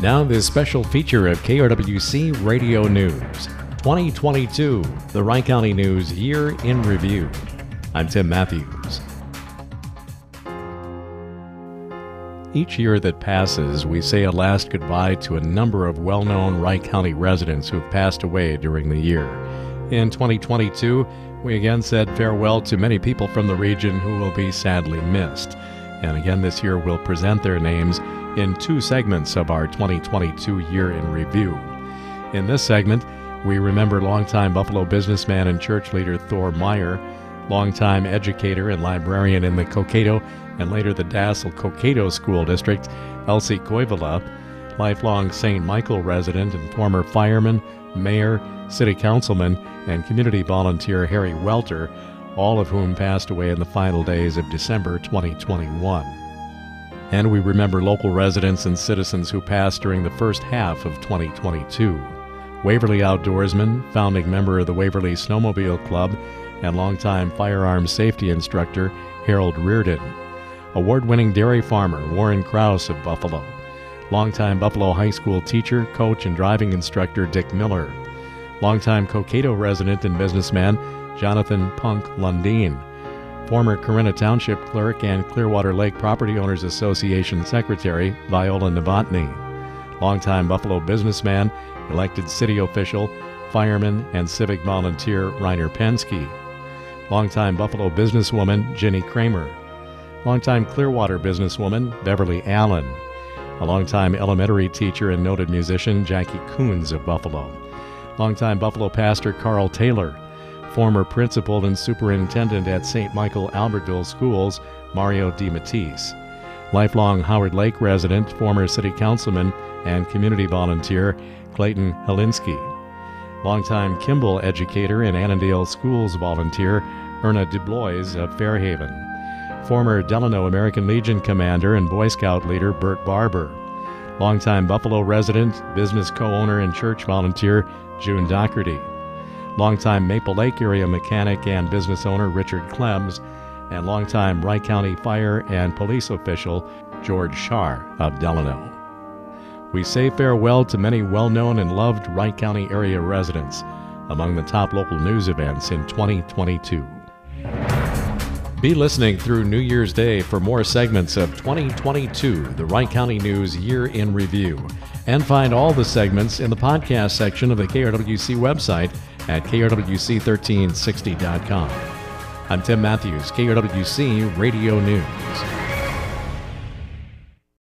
Now, this special feature of KRWC Radio News 2022, the Wright County News Year in Review. I'm Tim Matthews. Each year that passes, we say a last goodbye to a number of well known Wright County residents who have passed away during the year. In 2022, we again said farewell to many people from the region who will be sadly missed. And again this year, we'll present their names in two segments of our 2022 Year in Review. In this segment, we remember longtime Buffalo businessman and church leader Thor Meyer, longtime educator and librarian in the Cokato and later the Dassel Cokato School District, Elsie Koivula, lifelong St. Michael resident and former fireman, mayor, city councilman, and community volunteer Harry Welter, all of whom passed away in the final days of December 2021. And we remember local residents and citizens who passed during the first half of 2022. Waverly outdoorsman, founding member of the Waverly Snowmobile Club, and longtime firearms safety instructor Harold Reardon. Award winning dairy farmer Warren Kraus of Buffalo. Longtime Buffalo High School teacher, coach, and driving instructor Dick Miller. Longtime Cokato resident and businessman Jonathan Punk Lundeen former Corinna Township Clerk and Clearwater Lake Property Owners Association Secretary Viola Novotny, longtime Buffalo businessman, elected city official, fireman, and civic volunteer Reiner Pensky, longtime Buffalo businesswoman Jenny Kramer, longtime Clearwater businesswoman Beverly Allen, a longtime elementary teacher and noted musician Jackie Coons of Buffalo, longtime Buffalo pastor Carl Taylor, former principal and superintendent at St. Michael Albertville Schools, Mario Matisse. Lifelong Howard Lake resident, former city councilman, and community volunteer, Clayton Helinski. Longtime Kimball educator and Annandale Schools volunteer, Erna DuBlois of Fairhaven. Former Delano American Legion commander and Boy Scout leader, Bert Barber. Longtime Buffalo resident, business co owner, and church volunteer, June Doherty longtime Maple Lake area mechanic and business owner Richard Clems, and longtime Wright County fire and police official George Shar of Delano. We say farewell to many well known and loved Wright County area residents among the top local news events in 2022. Be listening through New Year's Day for more segments of 2022, the Wright County News Year in Review, and find all the segments in the podcast section of the KRWC website at krwc1360.com. I'm Tim Matthews, KRWC Radio News.